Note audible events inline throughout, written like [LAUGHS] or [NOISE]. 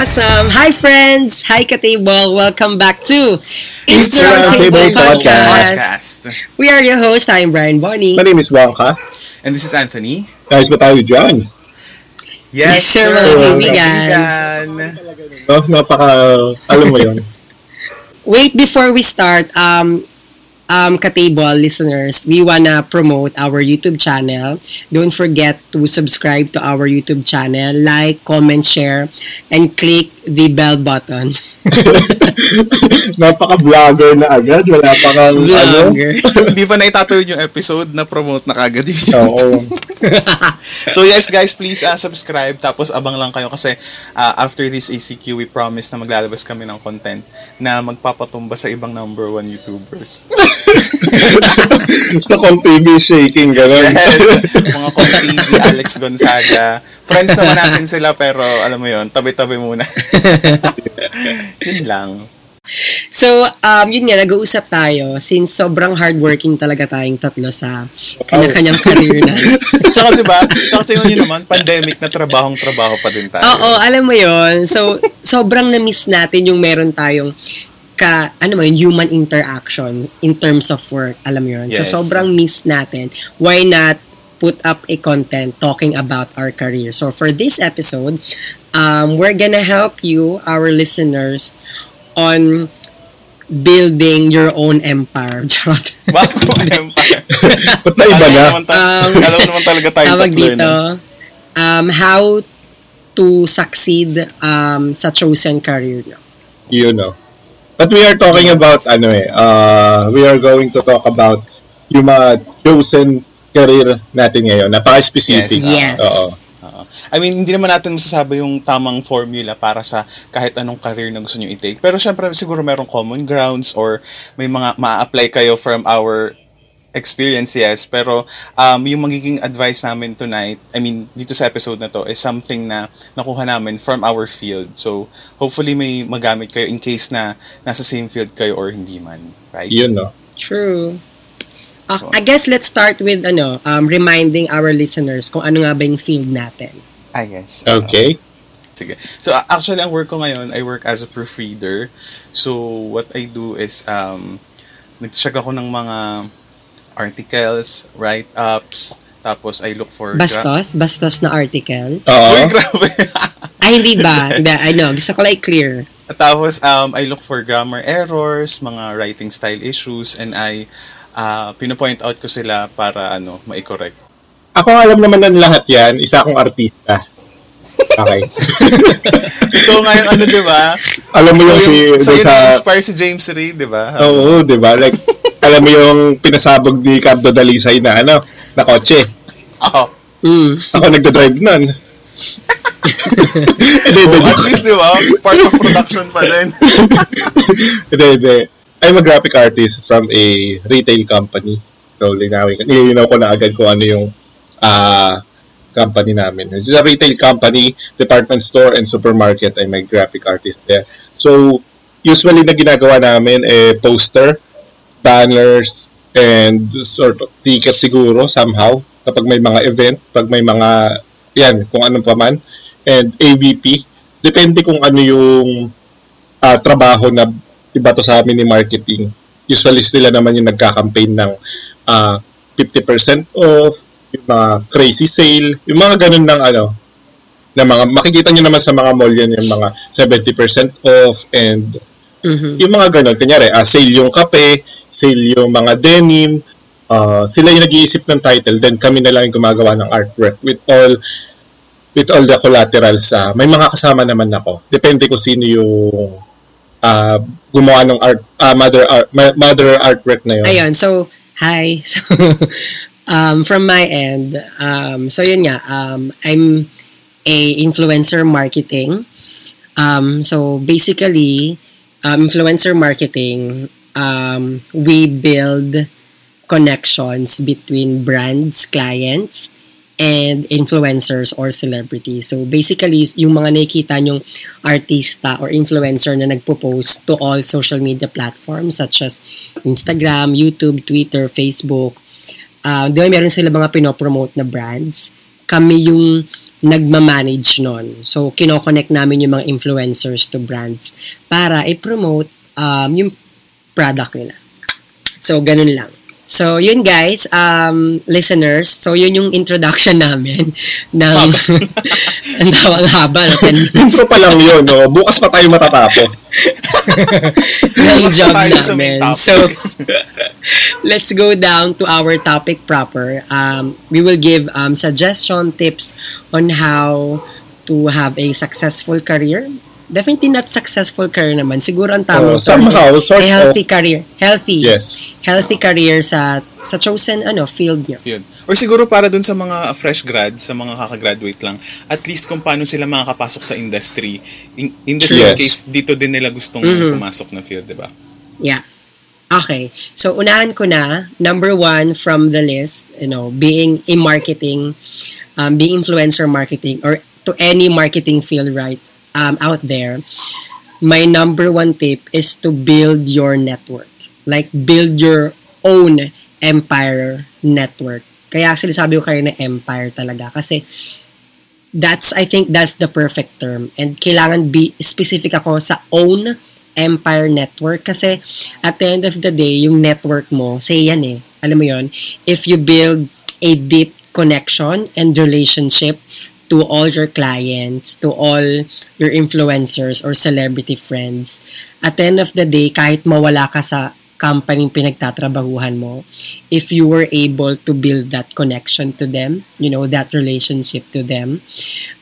Awesome. Hi, friends. Hi, Katable. Welcome back to It's Roundtable Podcast. We are your hosts. I'm Brian Bonnie. My name is Wonka. And this is Anthony. Guys ba tayo dyan? Yes, sir, mga kaibigan. Oh, napaka, alam mo yun. [LAUGHS] Wait, before we start, um, um, Katable listeners, we wanna promote our YouTube channel. Don't forget to subscribe to our YouTube channel, like, comment, share, and click the bell button. [LAUGHS] Napaka-vlogger na agad. Wala pa kang, ano. Vlogger. [LAUGHS] Hindi pa naitatawid yung episode na promote na kagad yung Oo. [LAUGHS] So yes guys, please uh, subscribe tapos abang lang kayo kasi uh, after this ACQ we promise na maglalabas kami ng content na magpapatumba sa ibang number one YouTubers. Sa TV shaking, gano'n. yes, mga TV, Alex Gonzaga. Friends naman natin sila pero alam mo yon tabi-tabi muna. [LAUGHS] yun lang. So, um, yun nga, nag-uusap tayo since sobrang hardworking talaga tayong tatlo sa kanya-kanyang career na. [LAUGHS] Tsaka diba, tsaka tingnan nyo naman, pandemic na trabahong-trabaho pa din tayo. Oo, alam mo yon So, sobrang na-miss natin yung meron tayong ka, ano mo yun, human interaction in terms of work. Alam mo yun? So, Yes. sobrang miss natin. Why not put up a content talking about our career? So, for this episode, um, we're gonna help you, our listeners, on building your own empire. [LAUGHS] Charot. Bakit mo empire? [LAUGHS] Ba't na iba na? Um, alam naman talaga tayo Tawag tatlo, eh, dito, um, how to succeed um, sa chosen career nyo. You know. But we are talking about, ano eh, uh, we are going to talk about yung mga chosen career natin ngayon. Napaka-specific. Yes. Oo. Oo. I mean, hindi naman natin masasabi yung tamang formula para sa kahit anong career na gusto nyo i-take. Pero syempre, siguro merong common grounds or may mga ma-apply kayo from our experience, yes. Pero um, yung magiging advice namin tonight, I mean, dito sa episode na to, is something na nakuha namin from our field. So, hopefully may magamit kayo in case na nasa same field kayo or hindi man. Right? Yun, no? True. Ah, I guess let's start with ano, um, reminding our listeners kung ano nga ba yung field natin. Ah, yes. Okay. Sige. So, actually, ang work ko ngayon, I work as a proofreader. So, what I do is, um, nag-check ako ng mga articles, write-ups, tapos I look for... gra- Bastos? Bastos na article? Oo. Uy, grabe! [LAUGHS] Ay, hindi ba? Hindi, ano, gusto ko like clear. tapos, um, I look for grammar errors, mga writing style issues, and I uh, pinopoint out ko sila para, ano, ma-correct. Ako alam naman ng lahat yan. Isa akong artista. Okay. [LAUGHS] Ikaw ngayon, ano, di ba? alam mo yung, si, Sa'yo sa... na-inspire si James Reid, di ba? Oo, di ba? Like, [LAUGHS] alam mo yung pinasabog ni Cardo Dalisay na ano, na kotse. Oo. Mm. Ako nagda-drive nun. [LAUGHS] Hindi, hindi. Oh, at least, di ba? Part of production pa din. Hindi, hindi. I'm a graphic artist from a retail company. So, linawin ko. Nilinaw ko na agad kung ano yung ah company namin. This is a retail company, department store, and supermarket. I'm a graphic artist there. So, usually na ginagawa namin, eh, poster, banners, and sort of ticket siguro somehow kapag may mga event, pag may mga, yan, kung anong pa man, and AVP. Depende kung ano yung ah, trabaho na iba to sa amin ni marketing. Usually sila naman yung nagka-campaign ng ah, 50% off, yung mga crazy sale, yung mga ganun ng ano, na mga, makikita nyo naman sa mga mall yan, yung mga 70% off and Mhm. yung mga ganun. Kunyari, ah, sale yung kape, sale yung mga denim, ah, sila yung nag-iisip ng title, then kami na lang yung gumagawa ng artwork with all with all the collaterals. ah, may mga kasama naman ako. Depende kung sino yung ah, gumawa ng art, ah, mother, art, mother artwork na yun. Ayun, so, hi. [LAUGHS] So, um, from my end, um, so yun nga, um, I'm a influencer marketing. Um, so, basically, um, influencer marketing, um, we build connections between brands, clients, and influencers or celebrities. So basically, yung mga nakikita nyong artista or influencer na nagpo-post to all social media platforms such as Instagram, YouTube, Twitter, Facebook. Uh, di ba meron sila mga pinopromote na brands? Kami yung nagmamanage nun. So, kinoconnect namin yung mga influencers to brands para i-promote um, yung product nila. So, ganun lang. So, yun guys, um, listeners, so yun yung introduction namin ng, [LAUGHS] ang tawang haba, no? 10 minutes Intro pa lang yun, no? Bukas pa tayo matatapos. [LAUGHS] ng job namin. So, let's go down to our topic proper. Um, we will give um, suggestion, tips on how to have a successful career. Definitely not successful career naman. Siguro ang Oh, tamang term somehow, is sort a healthy career. Healthy. Yes. Healthy career sa sa chosen ano field niyo. Yun. Or siguro para dun sa mga fresh grads, sa mga kakagraduate lang, at least kung paano sila makakapasok sa industry. In, industry Yes. case, dito din nila gustong Mhm. pumasok na field, di ba? Yeah. Okay. So, unahan ko na. Number one from the list, you know, being in marketing, um, being influencer marketing, or to any marketing field, right, um, out there, my number one tip is to build your network. Like, build your own empire network. Kaya actually sabi ko kayo na empire talaga. Kasi, that's, I think that's the perfect term. And kailangan be specific ako sa own empire network kasi at the end of the day, yung network mo, say yan eh, alam mo yon if you build a deep connection and relationship to all your clients, to all your influencers or celebrity friends, at the end of the day, kahit mawala ka sa company pinagtatrabahuhan mo, if you were able to build that connection to them, you know, that relationship to them,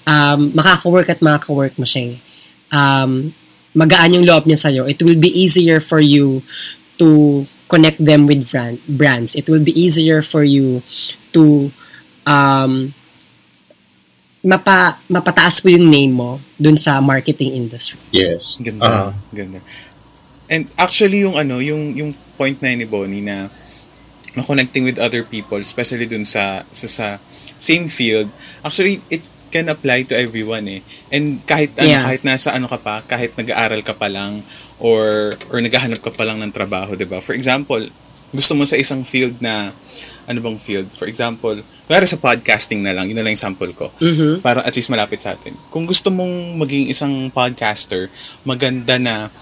um, makaka-work at makaka-work mo siya eh. Um, magaan yung loob niya sa'yo. It will be easier for you to connect them with brand, brands. It will be easier for you to um, mapa, mapataas mo yung name mo dun sa marketing industry. Yes. Ganda. Ganda. And actually yung ano, yung yung point na yun ni Bonnie na na connecting with other people, especially dun sa, sa sa same field, actually it can apply to everyone eh. And kahit ano, Yeah. kahit nasa ano ka pa, kahit nag-aaral ka pa lang or or naghahanap ka pa lang ng trabaho, 'di ba? For example, gusto mo sa isang field na ano bang field? For example, kunwari sa podcasting na lang, yun na lang yung sample ko. Mhm. Para at least malapit sa atin. Kung gusto mong maging isang podcaster, maganda na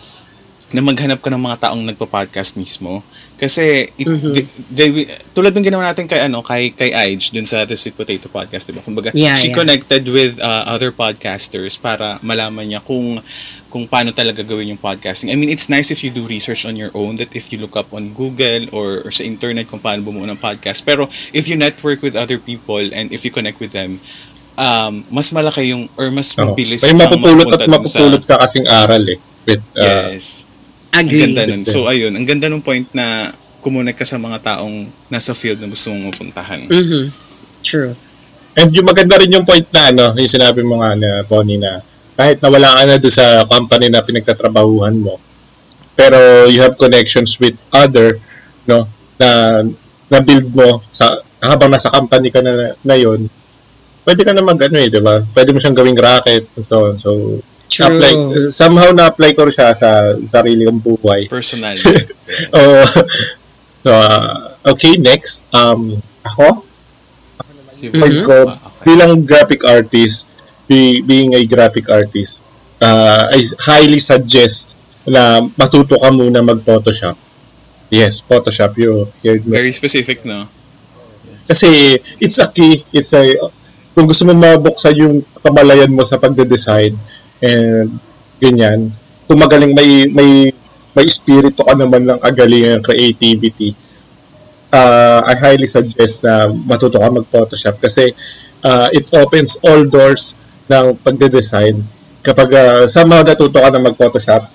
na maghanap ka ng mga taong nagpa-podcast mismo. Kasi it, Mhm. they- they- tulad ng ginawa natin kay ano kay kay Aij dun sa The Sweet Potato Podcast, 'di ba? Kumbaga, Yeah, she yeah. connected with uh, other podcasters para malaman niya kung kung paano talaga gawin yung podcasting. I mean, it's nice if you do research on your own that if you look up on Google or, or sa internet kung paano bumuo ng podcast. Pero if you network with other people and if you connect with them, um, mas malaki yung or mas Oo. mabilis May mapupulot at mapupulot ka kasing aral eh. With, uh, Yes. Ang Agree. ganda nun. So, ayun. Ang ganda nung point na kumunik ka sa mga taong nasa field na gusto mong mapuntahan. Mhm. True. And yung maganda rin yung point na ano, yung sinabi mo nga na Bonnie na kahit nawala ka na doon sa company na pinagtatrabahuhan mo, pero you have connections with other, no, na na build mo sa habang nasa company ka na na yon, pwede ka na mag ano eh, di ba? Pwede mo siyang gawing racket and so on. So, True. apply, somehow na-apply ko siya sa sarili kong buhay. Personal. [LAUGHS] Oh, so, uh, okay, next. Um, ako, si Mhm. ko, Ah, okay. bilang graphic artist, be, being a graphic artist, uh, I highly suggest na matuto ka muna mag-Photoshop. Yes, Photoshop, you heard me. Very specific, no? Kasi it's a key, it's a, kung gusto mo mabuksan yung kamalayan mo sa pagde-design and ganyan, kung magaling may may may espiritu ka naman ng kagalingan creativity, uh, I highly suggest na matuto ka mag-Photoshop kasi uh, it opens all doors ng pagde-design. Kapag uh, somehow natuto ka na mag-Photoshop,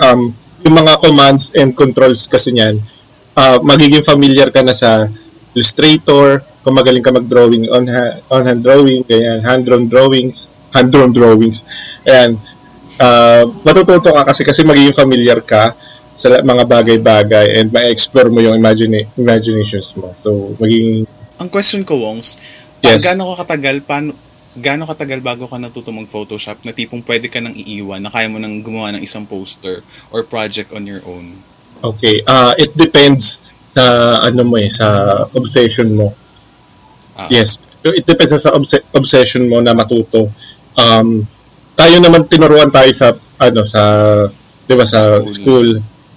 um, yung mga commands and controls kasi niyan, uh, magiging familiar ka na sa Illustrator, kung magaling ka mag-drawing on, ha- on hand drawing, ganyan, hand-drawn drawings, hand-drawn drawings. Ayan. Uh, matututo ka kasi kasi magiging familiar ka sa mga bagay-bagay and ma-explore mo yung imagine imaginations mo. So, magiging Ang question ko, Wongs, Yes. yes. gaano ka katagal, paano, gaano katagal bago ka natuto mag-Photoshop na tipong pwede ka nang iiwan, na kaya mo nang gumawa ng isang poster or project on your own? Okay, uh, it depends sa ano mo eh, sa obsession mo. Ah, Yes. It depends sa obs- obsession mo na matuto. Um, tayo naman tinuruan tayo sa ano sa 'di ba sa School. school.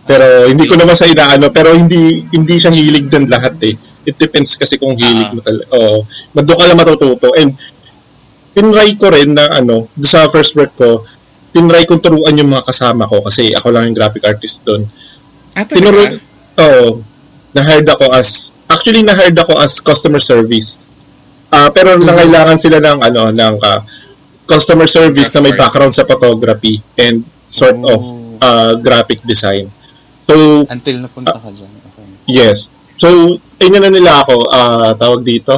Pero hindi ko naman sa inaano pero hindi hindi siya hilig din lahat eh. It depends kasi kung hilig Ah. mo talaga. Oo. Doon ka lang matututo. And tinry ko rin na ano, sa first work ko, tinry kong turuan yung mga kasama ko kasi ako lang yung graphic artist doon. Ah, Tinuro, oo, na-hired ako as, actually na-hired ako as customer service. Ah, pero nangailangan sila ng ano, ng ah, customer service na may background sa photography and sort Oh. of ah, graphic design. So, Until napunta ka dyan. Okay. Yes. So, ayun na nila ako, ah tawag dito.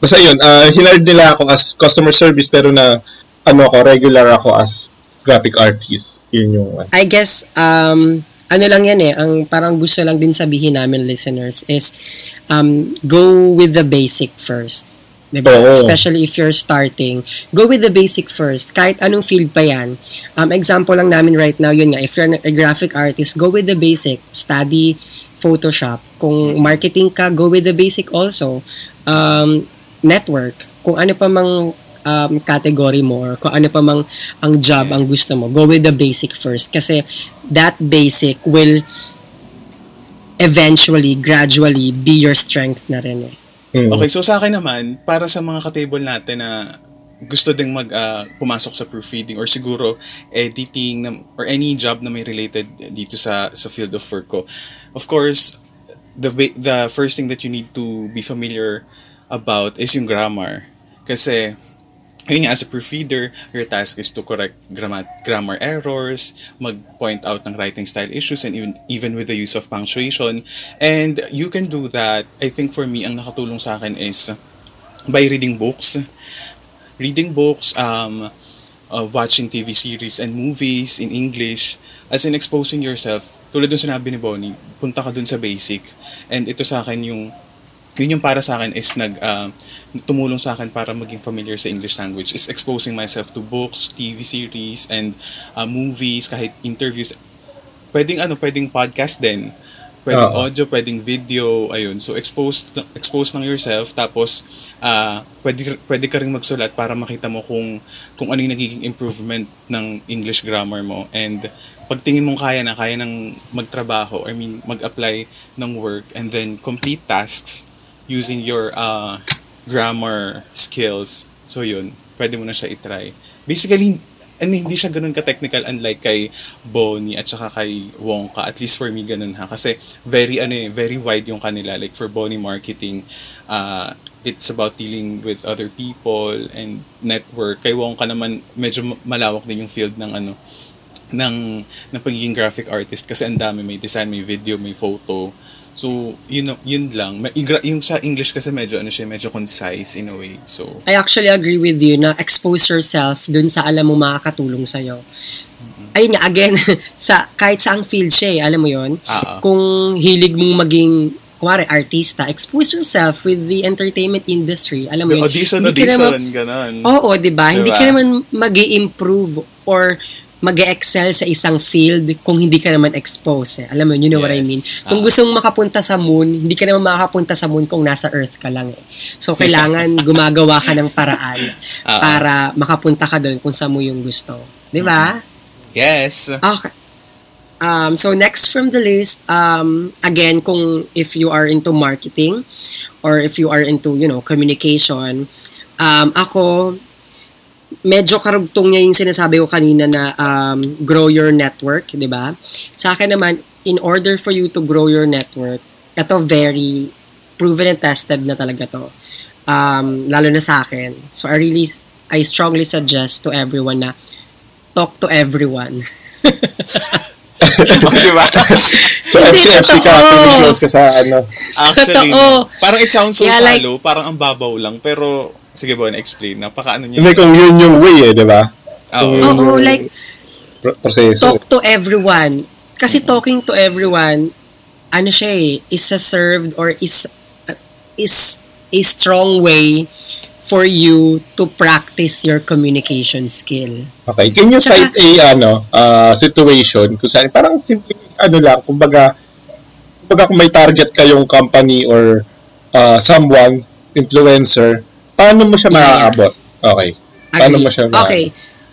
Basta yun, uh, hinard nila ako as customer service pero na ano ako, regular ako as graphic artist. Yun yung ano. I guess, um, ano lang yan eh, ang parang gusto lang din sabihin namin listeners is um, go with the basic first. Diba? Oo. Especially if you're starting, go with the basic first. Kahit anong field pa yan. Um, example lang namin right now, yun nga, if you're a graphic artist, go with the basic. Study Photoshop. Kung marketing ka, go with the basic also. Um, network. Kung ano pa mang um, category mo or kung ano pa mang ang job ang gusto mo, go with the basic first. Kasi that basic will eventually, gradually be your strength na rin eh. Mm. Okay, so sa akin naman, para sa mga ka-table natin na gusto ding mag ah, pumasok sa proofreading or siguro editing na, or any job na may related dito sa sa field of work ko. Of course, the the first thing that you need to be familiar about is yung grammar. Kasi Ayun nga, as a proofreader, your task is to correct grammar, grammar errors, mag-point out ng writing style issues, and even, even with the use of punctuation. And you can do that. I think for me, ang nakatulong sa akin is by reading books. Reading books, um, uh, watching TV series and movies in English, as in exposing yourself. Tulad dun sinabi ni Bonnie, punta ka dun sa basic. And ito sa akin yung yun yung para sa akin is nag uh, tumulong sa akin para maging familiar sa English language is exposing myself to books, TV series and uh, movies, kahit interviews. Pwedeng ano, pwedeng podcast din. Pwedeng Oo. audio, pwedeng video, ayun. So expose expose lang yourself tapos uh, pwede pwede ka ring magsulat para makita mo kung kung ano yung nagiging improvement ng English grammar mo and pagtingin mong kaya na kaya ng magtrabaho, I mean mag-apply ng work and then complete tasks using your uh, grammar skills. So yun, pwede mo na siya itry. Basically, ano, hindi siya ganun ka-technical unlike kay Bonnie at saka kay Wongka. At least for me, ganun ha. Kasi very, ano eh, very wide yung kanila. Like for Bonnie marketing, uh, it's about dealing with other people and network. Kay Wongka naman, medyo ma- malawak din yung field ng ano, ng, ng pagiging graphic artist kasi ang dami may design, may video, may photo. So, yun, yun lang. Yung, sa English kasi medyo, ano siya, medyo concise in a way. So, I actually agree with you na expose yourself dun sa alam mo makakatulong sa'yo. Ayun nga, again, [LAUGHS] sa, kahit saang field siya eh, alam mo yon ah, Kung hilig mong maging, kumari, artista, expose yourself with the entertainment industry. Alam mo yun? audition, Hindi ka audition, naman- ganon. Oo, di ba? Hindi Diba? ka naman mag improve or mag excel sa isang field kung hindi ka naman expose. Eh. Alam mo, yun, you know what I Yes. mean? Kung Ah. gusto mong makapunta sa moon, hindi ka naman makakapunta sa moon kung nasa Earth ka lang. Eh. So, kailangan [LAUGHS] gumagawa ka ng paraan Ah. para makapunta ka doon kung saan mo yung gusto. Di ba? Yes. Okay. Um, so next from the list, um, again, kung if you are into marketing or if you are into, you know, communication, um, ako, medyo karugtong niya yung sinasabi ko kanina na um, grow your network, di ba? Sa akin naman, in order for you to grow your network, ito very proven and tested na talaga to. Um, lalo na sa akin. So I really, I strongly suggest to everyone na talk to everyone. [LAUGHS] Di ba? So, Hindi, FC, FC ka, ka sa ano. Actually, Totoo. parang it sounds so Yeah, like- shallow, parang ang babaw lang, pero, sige Bon, explain. Napaka ano niya. Hindi kung yun yung way eh, di ba? Oo. Kung Oo, yung like, pro- proseso. talk to everyone. Kasi talking to everyone, ano siya eh, is a served or is is a strong way for you to practice your communication skill. Okay. Can you Tsaka- cite a ano, uh, situation kung saan parang simple ano lang, kumbaga kumbaga kung may target kayong company or uh, someone influencer, paano mo siya Yeah, maaabot? Okay. Paano Agree. mo siya Okay.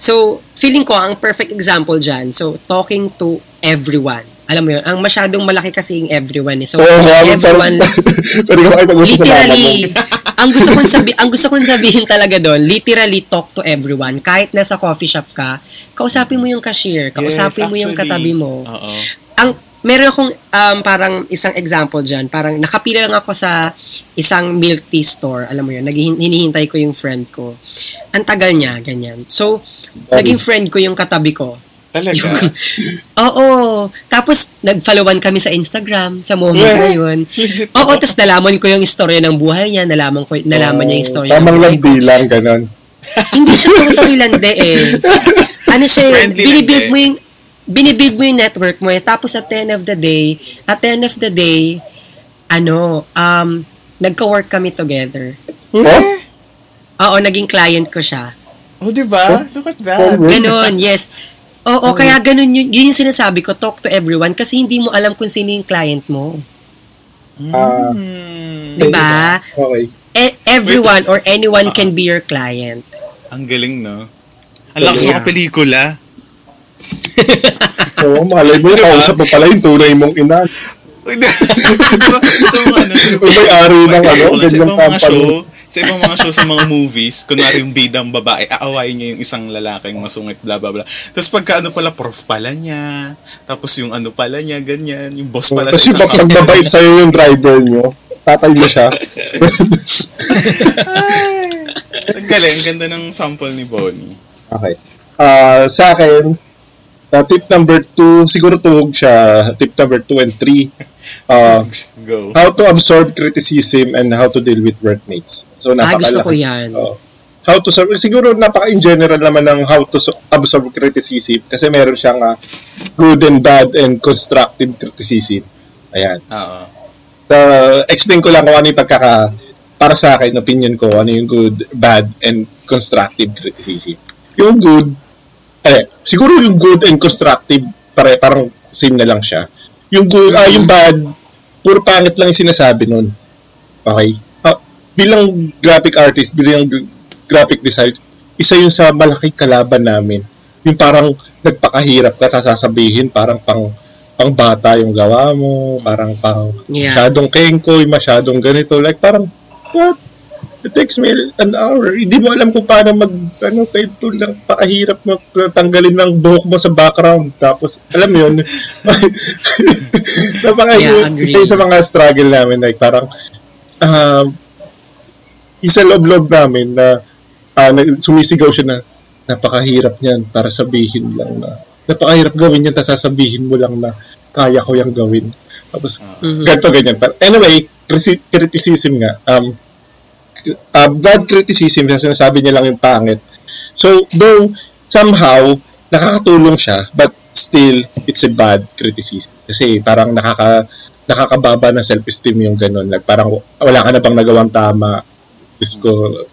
So, feeling ko, ang perfect example dyan, so, talking to everyone. Alam mo yun, ang masyadong malaki kasi yung everyone. Eh. So, nga, everyone, [LAUGHS] Pwede mo. literally, ang gusto kong sabi, ang gusto kong sabihin talaga doon, literally talk to everyone. Kahit nasa coffee shop ka, kausapin mo yung cashier, kausapin mo yung actually. katabi mo. Oo. ang meron akong um, parang isang example dyan. Parang nakapila lang ako sa isang milk tea store. Alam mo yun, naghihin- hinihintay ko yung friend ko. Ang tagal niya, ganyan. So, naging friend ko yung katabi ko. Talaga? [LAUGHS] Oo. Tapos, nag-followan kami sa Instagram sa moment na yun. Legit Oo, tapos nalaman ko yung istorya ng buhay niya. Nalaman ko, nalaman niya yung istorya ng Tamang buhay lang ko. bilang, ganon. Hindi siya totally lande eh. [LAUGHS] Ano siya, binibuild mo yung binibuild mo yung network mo eh. Tapos at the end of the day, at the end of the day, ano, um, nagka-work kami together. Oh? Oo, naging client ko siya. Oh, di ba? Look at that. Oh, Ganon, yes. Oo, kaya ganon yun, yun yung sinasabi ko, talk to everyone kasi hindi mo alam kung sino yung client mo. Hmm. Di ba? Okay. E- everyone or anyone can be your client. Ang galing, no? Ang lakas Yeah. mga pelikula. [LAUGHS] Oo, malay mo, Diba? kausap mo pala yung tunay mong ina. Diba? [LAUGHS] mga ano, Yung may-ari ng ano, ganyang company. show, sa ibang mga show sa mga movies, kunwari yung bidang babae, aawayin niya yung isang lalaking masungit, bla bla bla. Tapos pagka ano pala, prof pala niya, tapos yung ano pala niya, ganyan, yung boss pala Kasi sa pag magbabait sa'yo yung driver nyo, tatay mo siya. Ang galing, ganda ng sample ni Bonnie. Okay. Ah, sa akin, ah, tip number two, siguro tuhog siya, tip number two and three, ah, Go. how to absorb criticism and how to deal with workmates. So, Ah, napakalaki. gusto ko yan. Oo. how to serve, siguro napaka in general naman ng how to so- absorb criticism kasi meron siyang ah, good and bad and constructive criticism. Ayan. Oo. So, explain ko lang kung ano yung pagkaka, para sa akin, opinion ko, ano yung good, bad, and constructive criticism. Yung good, eh, siguro yung good and constructive, pare, parang same na lang siya. Yung good, ah, yung bad, puro pangit lang yung sinasabi nun. Okay? Ah, bilang graphic artist, bilang graphic design, isa yun sa malaking kalaban namin. Yung parang nagpakahirap ka, sasabihin, parang pang pang bata yung gawa mo, parang pang Yeah. masyadong kengkoy, masyadong ganito. Like, parang, what? It takes me an hour. Hindi mo alam kung paano mag, ano, kahit ito lang, pakahirap mo tanggalin ng buhok mo sa background. Tapos, alam mo yun, [LAUGHS] napaka Yeah, isa sa mga struggle namin. Like, parang, um, isa loob-loob namin na nag- sumisigaw siya na napakahirap niyan para sabihin lang na napakahirap gawin yan tapos sasabihin mo lang na kaya ko yung gawin. Tapos, Mhm. ganito, ganyan. Anyway, criti- criticism nga. Um, uh, bad criticism, kasi sinasabi niya lang yung pangit. So, though, somehow, nakakatulong siya, but still, it's a bad criticism. Kasi parang nakaka, nakakababa ng self-esteem yung ganun. Like, parang wala ka na bang nagawang tama. Diyos ko,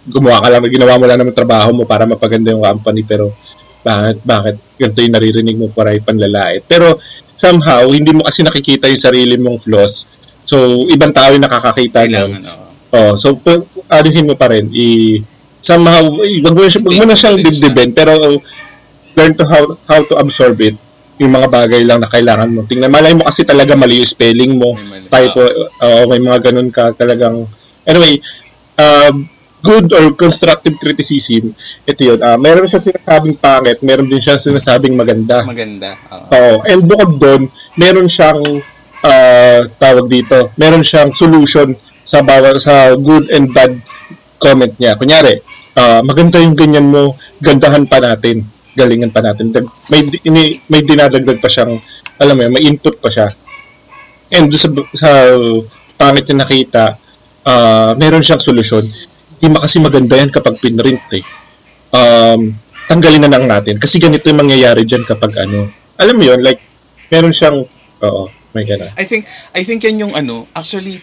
gumawa ka lang, ginawa mo lang naman trabaho mo para mapaganda yung company, pero bakit, bakit ganito yung naririnig mo para ipanlalait. Pero somehow, hindi mo kasi nakikita yung sarili mong flaws. So, ibang tao yung nakakakita. Kailangan, oo. Oh, so pa- anuhin mo pa rin i somehow wag mo, siya- wag mo na siyang dibdibin pero learn to how how to absorb it yung mga bagay lang na kailangan mo. Tingnan, malay mo kasi talaga mali yung spelling mo. May mali. Typo, oo, may mga ganun ka talagang. Anyway, um, good or constructive criticism, ito yun. Ah, meron siya sinasabing pangit, meron din siya sinasabing maganda. Maganda. Oo. Oo. And bukod doon, meron siyang ah, tawag dito, meron siyang solution sa bawat sa good and bad comment niya. Kunyari, ah, maganda yung ganyan mo, gandahan pa natin, galingan pa natin. May ini, may dinadagdag pa siyang alam mo, yun, may input pa siya. And sa, sa pangit niya nakita, ah, meron siyang solusyon. Hindi kasi maganda yan kapag pinrint eh. Um, tanggalin na lang natin. Kasi ganito yung mangyayari dyan kapag ano. Alam mo yun, like, meron siyang, oo, may gana. I think I think yan yung ano, actually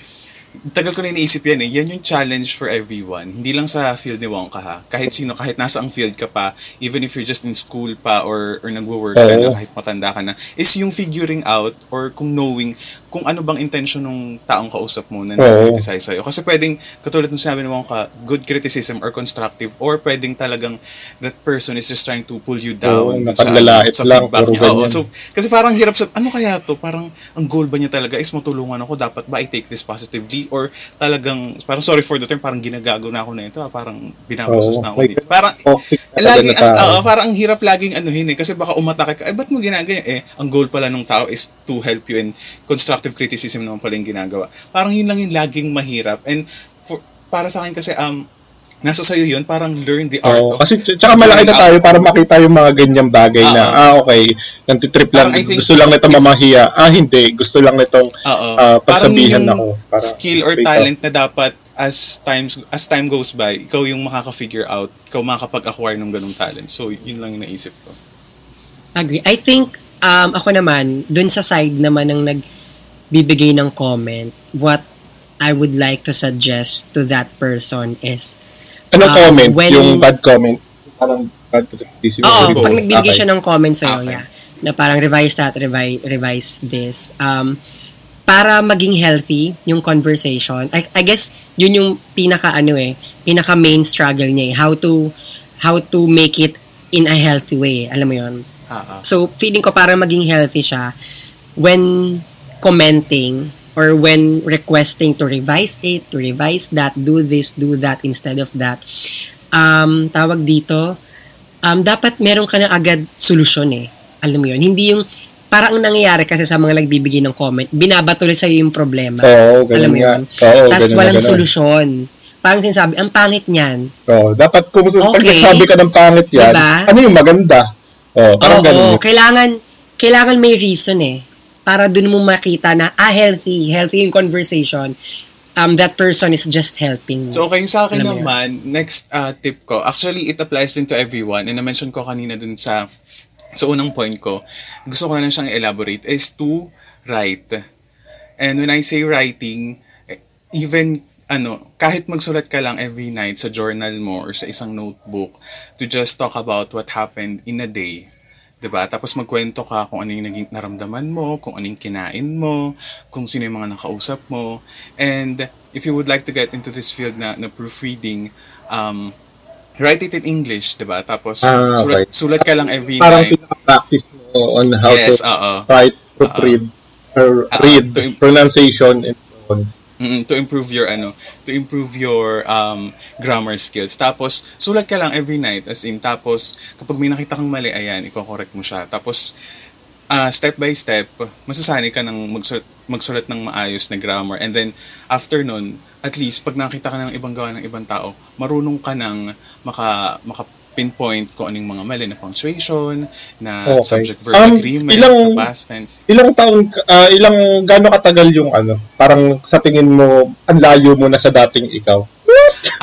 tagal ko na iniisip yan eh. Yan yung challenge for everyone. Hindi lang sa field ni Wonka ha. Kahit sino, kahit nasa ang field ka pa, even if you're just in school pa or, or nagwo-work ka na, kahit matanda ka na, is yung figuring out or kung knowing kung ano bang intention ng taong kausap mo na nag-criticize sa'yo. Kasi pwedeng, katulad ng sinabi mo ka, good criticism or constructive, or pwedeng talagang that person is just trying to pull you down dun sa, sa lang, feedback niya. Oo, so, kasi parang hirap sa, ano kaya to? Parang, ang goal ba niya talaga is matulungan ako? Dapat ba I take this positively? Or talagang, parang sorry for the term, parang ginagago na ako na ito. ah, Parang binabasos Oo, na ako may dito. Parang, toxic lagi, ang, oo, parang ang hirap laging anuhin eh. Kasi baka umatake ka, eh, ba't mo ginagawa? Eh, ang goal pala ng tao is to help you and constructive criticism naman pala yung ginagawa. Parang yun lang yung laging mahirap. And for, para sa akin kasi, um, nasa sayo yun, parang learn the art Oo, of kasi ts- tsaka malaki na tayo para makita yung mga ganyang bagay na, Oo. ah, okay, nantitrip lang, Parang think gusto lang nito mamahiya. Ah, hindi, gusto lang nitong ah, pagsabihan Parang ako. yung Para skill or up. talent na dapat as times as time goes by, ikaw yung makaka-figure out, ikaw makakapag-acquire ng ganung talent. So, yun lang yung naisip ko. Agree. I think, um, ako naman, dun sa side naman ng nagbibigay ng comment, what I would like to suggest to that person is, Anong Ah, comment? when- yung bad comment? Parang bad criticism. Oo, both. pag nagbibigay Okay. siya ng comments sa'yo, Okay. yeah, na parang revise that, revise, revise this, um, para maging healthy yung conversation. I, I guess, yun yung pinaka, ano eh, pinaka main struggle niya eh, how to, how to make it in a healthy way, alam mo yun? Ah. So, feeling ko para maging healthy siya, when commenting, or when requesting to revise it, to revise that, do this, do that instead of that, um, tawag dito, um, dapat meron ka na agad solusyon eh. Alam mo yun? Hindi yung, parang ang nangyayari kasi sa mga nagbibigay ng comment, binabatuloy sa'yo yung problema. Oo, ganun Alam mo yun? Oo, Tapos ganun walang ganun. solusyon. Parang sinasabi, ang pangit niyan. Oo, dapat kung okay. pag nagsabi ka ng pangit yan, Diba? ano yung maganda? Oo, parang Oo, ganun. kailangan, kailangan may reason eh. Para dun mo makita na, ah, healthy, healthy yung conversation. Um, that person is just helping. So, okay, sa akin Alam yun. naman, next uh, tip ko, actually, it applies din to everyone. And na-mention ko kanina dun sa, sa unang point ko, gusto ko na siyang elaborate, is to write. And when I say writing, eh, even, ano, kahit magsulat ka lang every night sa journal mo or sa isang notebook to just talk about what happened in a day, 'di ba? Tapos magkwento ka kung ano yung naging naramdaman mo, kung ano yung kinain mo, kung sino yung mga nakausap mo. And if you would like to get into this field na, na proofreading, um, write it in English, 'di ba? Tapos Ah, sulat, okay. sulat ka lang every Parang night. pinaka-practice mo on how Yes, to oo. write, proofread, or Ah, read, to im- pronunciation, and so on. Mm, to improve your ano, to improve your um, grammar skills. Tapos sulat ka lang every night as in tapos kapag may nakita kang mali ayan, i-correct mo siya. Tapos ah, step by step, masasanay ka ng magsulat, magsulat ng maayos na grammar. And then after nun, at least pag nakita ka ng ibang gawa ng ibang tao, marunong ka ng maka maka pinpoint kung anong mga mali na punctuation, na Okay. subject verb Um, agreement, ilang- na past tense. Ilang taon, ah, ilang, gaano katagal yung ano, parang sa tingin mo, ang layo mo na sa dating ikaw.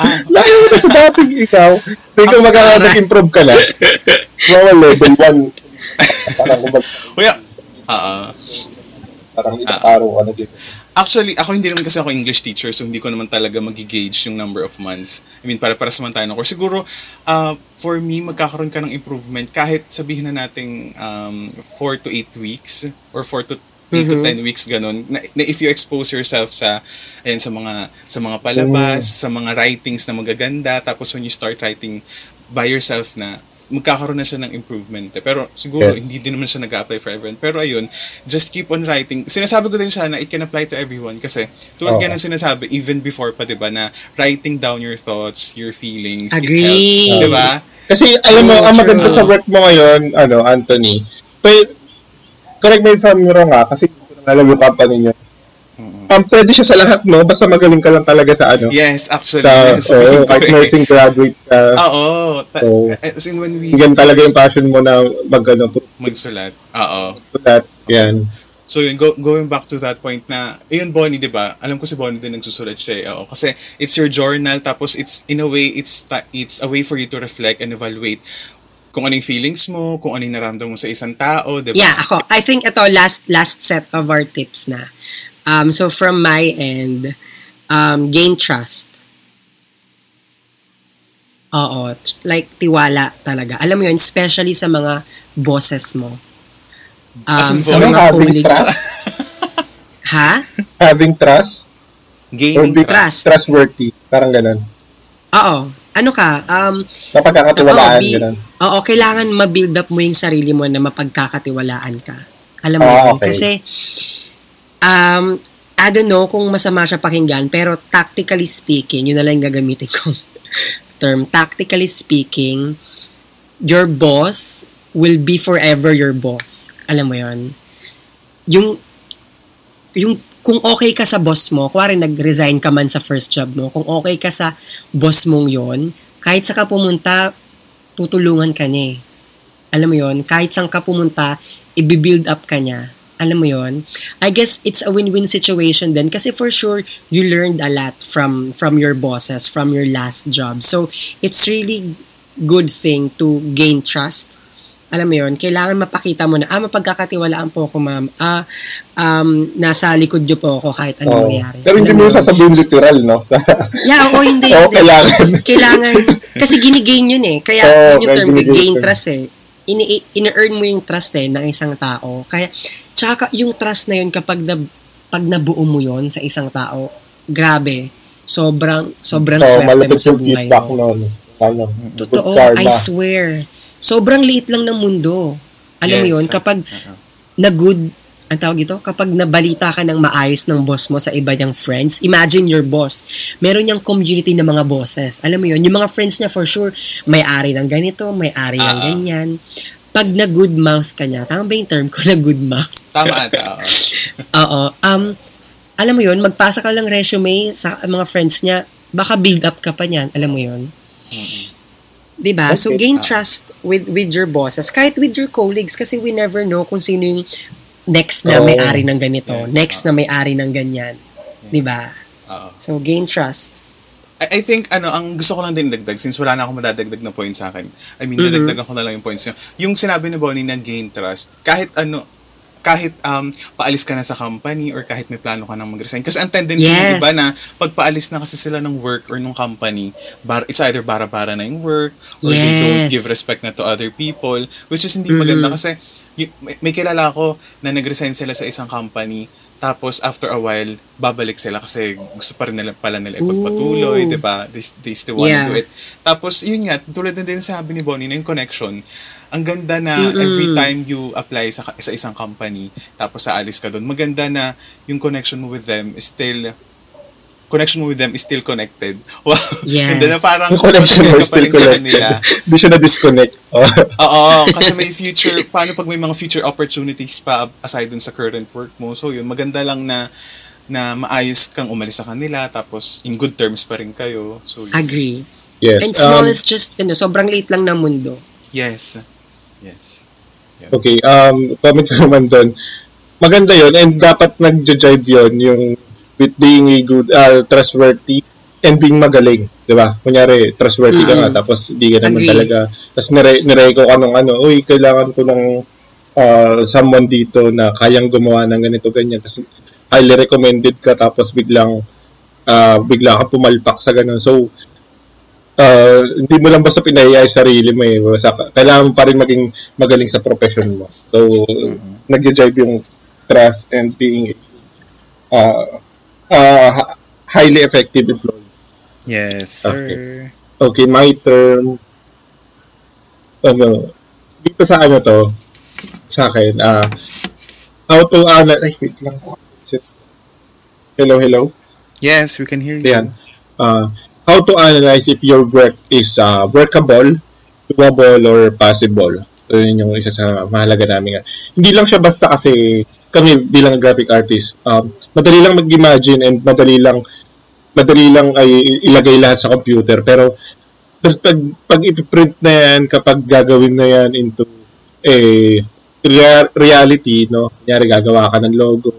Ah, [LAUGHS] Layo mo na sa dating ikaw. Tingin ko mag nag-improve ka na. [LAUGHS] Wow, level 1. [LAUGHS] Parang kumag, kuya, ah, ah. parang ilang araw ka na dito. Actually, ako hindi naman kasi ako English teacher, so hindi ko naman talaga mag-gauge yung number of months. I mean, para para sa man tayo ng course. Siguro, uh, for me, magkakaroon ka ng improvement kahit sabihin na nating um, 4 to 8 weeks or 4 to 8 to 10 weeks ganun na, na if you expose yourself sa ayan sa mga sa mga palabas sa mga writings na magaganda tapos when you start writing by yourself na magkakaroon na siya ng improvement. eh. Pero siguro, Yes. hindi din naman siya nag-apply for everyone. Pero ayun, just keep on writing. Sinasabi ko din siya na it can apply to everyone kasi tulad nga ng sinasabi, even before pa, di ba, na writing down your thoughts, your feelings, Agree. it helps. Di ba? Kasi alam mo, True, ang maganda true. sa work mo ngayon, ano, Anthony, but, correct me if I'm wrong ha, kasi hindi ko na alam yung company niyo. Um, pwede siya sa lahat, no? Basta magaling ka lang talaga sa ano. Yes, actually. Sa, yes. oo, [LAUGHS] kahit nursing graduate ka. Oo. Ta- Oo. as in when we Yan talaga yung passion mo na mag, ano, magsulat. Oo. that. Yan. So yun, go, going back to that point na, ayun Bonnie, di ba? Alam ko si Bonnie din nagsusulat siya eh. Oo. Kasi it's your journal, tapos it's, in a way, it's, ta- it's a way for you to reflect and evaluate kung anong feelings mo, kung anong naramdaman mo sa isang tao, di ba? Yeah, ako. I think ito last last set of our tips na. Um, so from my end, um, gain trust. Oo, like tiwala talaga. Alam mo yun, especially sa mga bosses mo. Um, sa mga Having colleagues. trust? Ha? [LAUGHS] Having trust Gaining be trust. Trust. trustworthy. Parang ganun. Oo. Ano ka? Um, Napagkakatiwalaan, Oo, bi- ganun. Oo, kailangan ma-build up mo yung sarili mo na mapagkakatiwalaan ka. Alam mo Ah, yun? okay. Kasi, um, I don't know kung masama siya pakinggan, pero tactically speaking, yun na lang gagamitin kong [LAUGHS] term. Tactically speaking, your boss will be forever your boss. Alam mo yun? Yung, yung, kung okay ka sa boss mo, kuwari nag-resign ka man sa first job mo, kung okay ka sa boss mong yon kahit sa ka pumunta, tutulungan ka niya eh. Alam mo yon kahit saan ka pumunta, i-build up ka niya. Alam mo yon I guess it's a win-win situation then kasi for sure, you learned a lot from from your bosses, from your last job. So, it's really good thing to gain trust. Alam mo yon kailangan mapakita mo na, ah, mapagkakatiwalaan po ako, ma'am. Ah, um, nasa likod niyo po ako kahit anong Oo. mangyari. Pero hindi mo sasabihin literal, no? [LAUGHS] Yeah, oo, hindi. Oo, hindi. kailangan. Kailangan. Kasi ginigain yun eh. Kaya Oo, yun yung term, gain trust eh. Ini ina-earn mo yung trust eh ng isang tao. Kaya, tsaka ka- yung trust na yun kapag na, pag nabuo mo yun sa isang tao, grabe. Sobrang, sobrang So, swerte mo sa yung buhay feedback mo. nun. Ano, Totoo. I swear. Sobrang liit lang ng mundo. Alam mo Yes. yun, kapag Uh-uh. na good, ang tawag ito, kapag nabalita ka ng maayos ng boss mo sa iba niyang friends, imagine your boss, meron niyang community ng mga bosses. Alam mo yun, yung mga friends niya for sure, may-ari ng ganito, may-ari ng Ah. ganyan. Pag na good mouth ka niya, tama ba yung term ko [LAUGHS] na good mouth? Tama ata. [LAUGHS] oo. Um, alam mo yun, magpasa ka lang resume sa mga friends niya, baka build up ka pa niyan. Alam mo yun? Mm-mm. 'Di ba? So Okay. gain trust with with your bosses, kahit with your colleagues kasi we never know kung sino yung next na Oo. may-ari ng ganito, Yes. next na may-ari ng ganyan. 'Di ba? So gain trust. I, I think, ano, ang gusto ko lang din dagdag, since wala na akong madadagdag na point sa akin, I mean, Mhm. dadagdagan ko na lang yung points nyo. Yung sinabi ni Bonnie na gain trust, kahit ano, kahit um, paalis ka na sa company or kahit may plano ka nang mag-resign. Kasi ang tendency ng Yes. iba na pag paalis na kasi sila ng work or ng company, bar, it's either bara-bara na yung work or they don't Yes. give respect na to other people, which is hindi Mhm. maganda kasi y- may, may kilala ako na nag-resign sila sa isang company tapos after a while, babalik sila kasi gusto pa rin nila pala nila ipagpatuloy. 'di ba? They, they still want Yeah. to do it. Tapos yun nga, tulad na din sabi ni Bonnie na yung connection. Ang ganda na Mm-mm. every time you apply sa sa isang company, tapos aalis ka doon, maganda na yung connection mo with them is still connection mo with them is still connected. [LAUGHS] Wow. Yes. And then na parang Yung connection mo is still connected. kanila. [LAUGHS] Hindi siya na-disconnect. Oh. Oo, [LAUGHS] kasi may future, paano pag may mga future opportunities pa aside dun sa current work mo. So yun, maganda lang na na maayos kang umalis sa kanila tapos in good terms pa rin kayo. So yun. Agree. yes. And small Um, is just, ano, sobrang liit lang ng mundo. Yes. Yes. Okay, um, comment ko naman doon. Maganda yon and dapat nag-jive yon yung with being a good, uh, trustworthy and being magaling. Di ba? Kunyari, trustworthy ka Mm. nga, tapos hindi ka naman Agree. talaga. Tapos nire, nireko ka nung ano, uy, kailangan ko ng uh, someone dito na kayang gumawa ng ganito, ganyan. Tapos highly recommended ka, tapos biglang uh, bigla kang pumalpak sa ganun. So, uh, hindi mo lang basta pinahiyay sarili mo eh. Basta, kailangan pa rin maging magaling sa profession mo. So, nag-jive yung trust and being uh, uh, hi- highly effective employee. Yes, sir. Okay, my term. Ano, dito sa ano to, sa akin, ah, how to analyze, ay, wait lang. Hello, hello? Yes, we can hear you. Yan. Uh, how to analyze if your work is uh, workable, doable, or possible. So, yun yung isa sa mahalaga namin. Hindi lang siya basta kasi kami bilang graphic artist, um, madali lang mag-imagine and madali lang madali lang ay ilagay lahat sa computer. Pero pag, pag, pag ipiprint na yan, kapag gagawin na yan into a rea- reality, no? Kunyari, gagawa ka ng logo,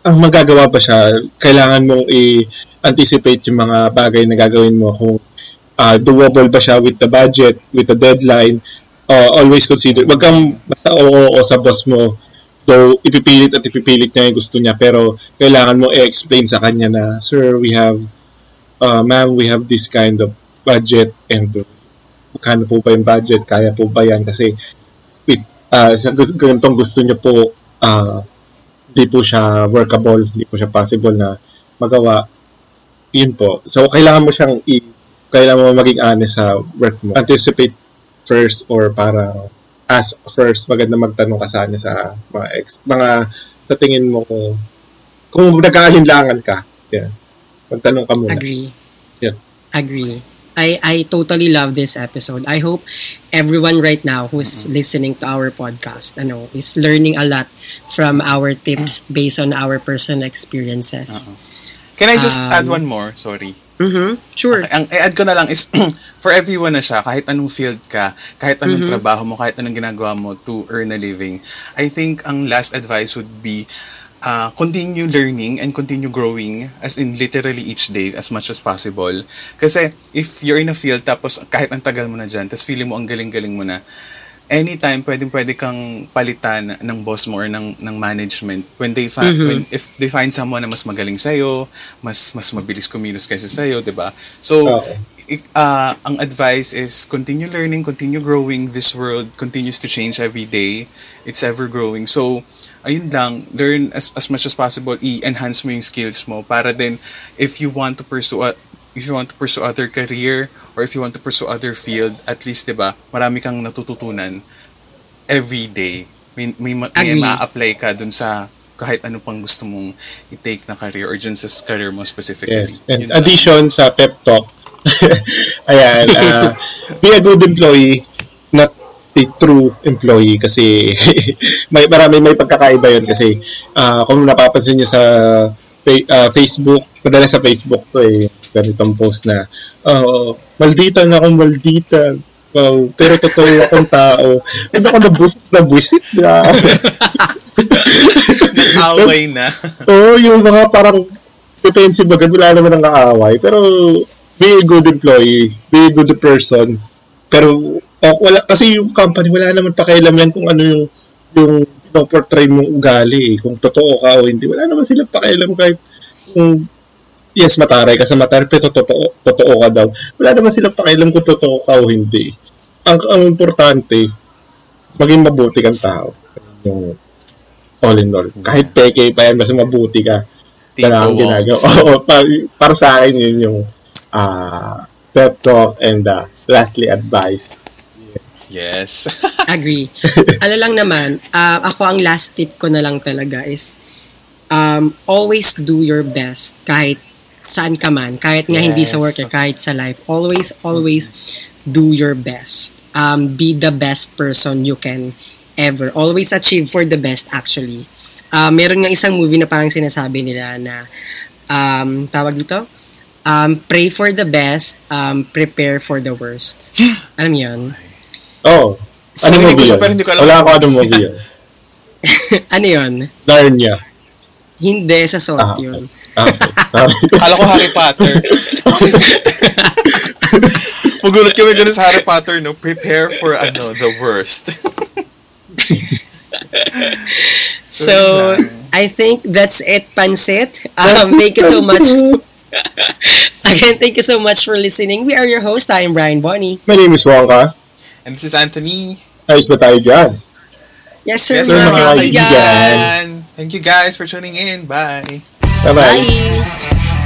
ang magagawa pa siya, kailangan mong i-anticipate yung mga bagay na gagawin mo kung uh, doable ba siya with the budget, with the deadline, uh, always consider, wag kang basta oo, oo sa boss mo, though ipipilit at ipipilit niya yung gusto niya, pero kailangan mo i-explain sa kanya na, sir, we have, uh, ma'am, we have this kind of budget and magkano po ba yung budget, kaya po ba yan, kasi with, uh, ganitong gusto niyo po, uh, hindi po siya workable, hindi po siya possible na magawa. Yun po. So, kailangan mo siyang i kailangan mo maging honest sa work mo. Anticipate first or para ask first, maganda magtanong ka sana sa mga ex, mga sa tingin mo kung kung nag-aalinlangan ka. Yan. Magtanong ka muna. Agree. Yeah. Agree. I I totally love this episode. I hope everyone right now who's listening to our podcast, ano, is learning a lot from our tips based on our personal experiences. Can I just Um, add one more? Sorry. Mhm. Sure. Okay, ang i-add ko na lang is [CLEARS THROAT] for everyone na siya, kahit anong field ka, kahit anong trabaho mo, kahit anong ginagawa mo to earn a living, I think ang last advice would be uh, continue learning and continue growing as in literally each day as much as possible. Kasi if you're in a field tapos kahit ang tagal mo na dyan, tapos feeling mo ang galing-galing mo na, anytime pwedeng pwede kang palitan ng boss mo or ng ng management when they find when if they find someone na mas magaling sa mas mas mabilis kumilos kaysa sa 'di ba? So Okay. ah, ang advice is continue learning continue growing this world continues to change every day. It's ever growing. So ayun lang learn as as much as possible i-enhance mo yung skills mo para then if you want to pursue a, if you want to pursue other career or if you want to pursue other field, at least, di ba, marami kang natututunan every day. May, may, ma- may ma-apply ka dun sa kahit ano pang gusto mong i-take na career or dun sa career mo specifically. Yes. And Yun lang. addition sa pep talk, [LAUGHS] ayan, uh, be a good employee, not a true employee kasi [LAUGHS] may marami may pagkakaiba yun kasi ah, kung napapansin niyo sa fa- ah, Facebook, madalas sa Facebook to eh, ganitong post na, oh, maldita na akong maldita. Wow, pero totoo akong tao. Ano ako nabus nabwisit na. [LAUGHS] Away na. Oo, yung mga parang defensive agad, wala naman ang kaaway. Pero, be a good employee, be a good person. Pero, oh, wala, kasi yung company, wala naman pakialam yan kung ano yung, yung pinoportray mong ugali. Kung totoo ka o hindi. Wala naman silang pakialam kahit kung yes, mataray ka sa mataray, pero totoo, totoo ka daw. Wala naman silang pakialam kung totoo ka o hindi. Ang, ang importante, maging mabuti kang tao. Yung all in all. Kahit peke pa yan, basta mabuti ka. Kang Wogs. ginagawa. [LAUGHS] Oo, para, para sa akin yun yung ah pep talk and uh, lastly advice. Yes. [LAUGHS] Agree. [LAUGHS] ano lang naman, uh, ako ang last tip ko na lang talaga is um, always do your best kahit saan ka man. Kahit nga hindi sa Yes. work or kahit sa life. Always, always do your best. Um, be the best person you can ever. Always achieve for the best actually. Uh, meron nga isang movie na parang sinasabi nila na um, tawag dito? Um, pray for the best, um, prepare for the worst. [GASPS] Alam mo yun? Oh, So, ano movie yun? pero hindi ko alam Wala ako anong movie yun. [LAUGHS] ano yun? Narnia. Hindi, sa sort Ah, yun. Okay. Sorry. Kala ko Harry Potter. [LAUGHS] Magulat kami ganun sa Harry Potter, no? Prepare for, ano, the worst. [LAUGHS] So, I think that's it, Pansit. Um, thank you so much. [LAUGHS] Again, thank you so much for listening. We are your host. I am Brian Bonnie. My name is Wonka. And this is Anthony. Ayos ba tayo dyan? Yes, sir, Yes, sir, mga mga kaibigan. kaibigan. Thank you guys for tuning in. Bye. 拜拜。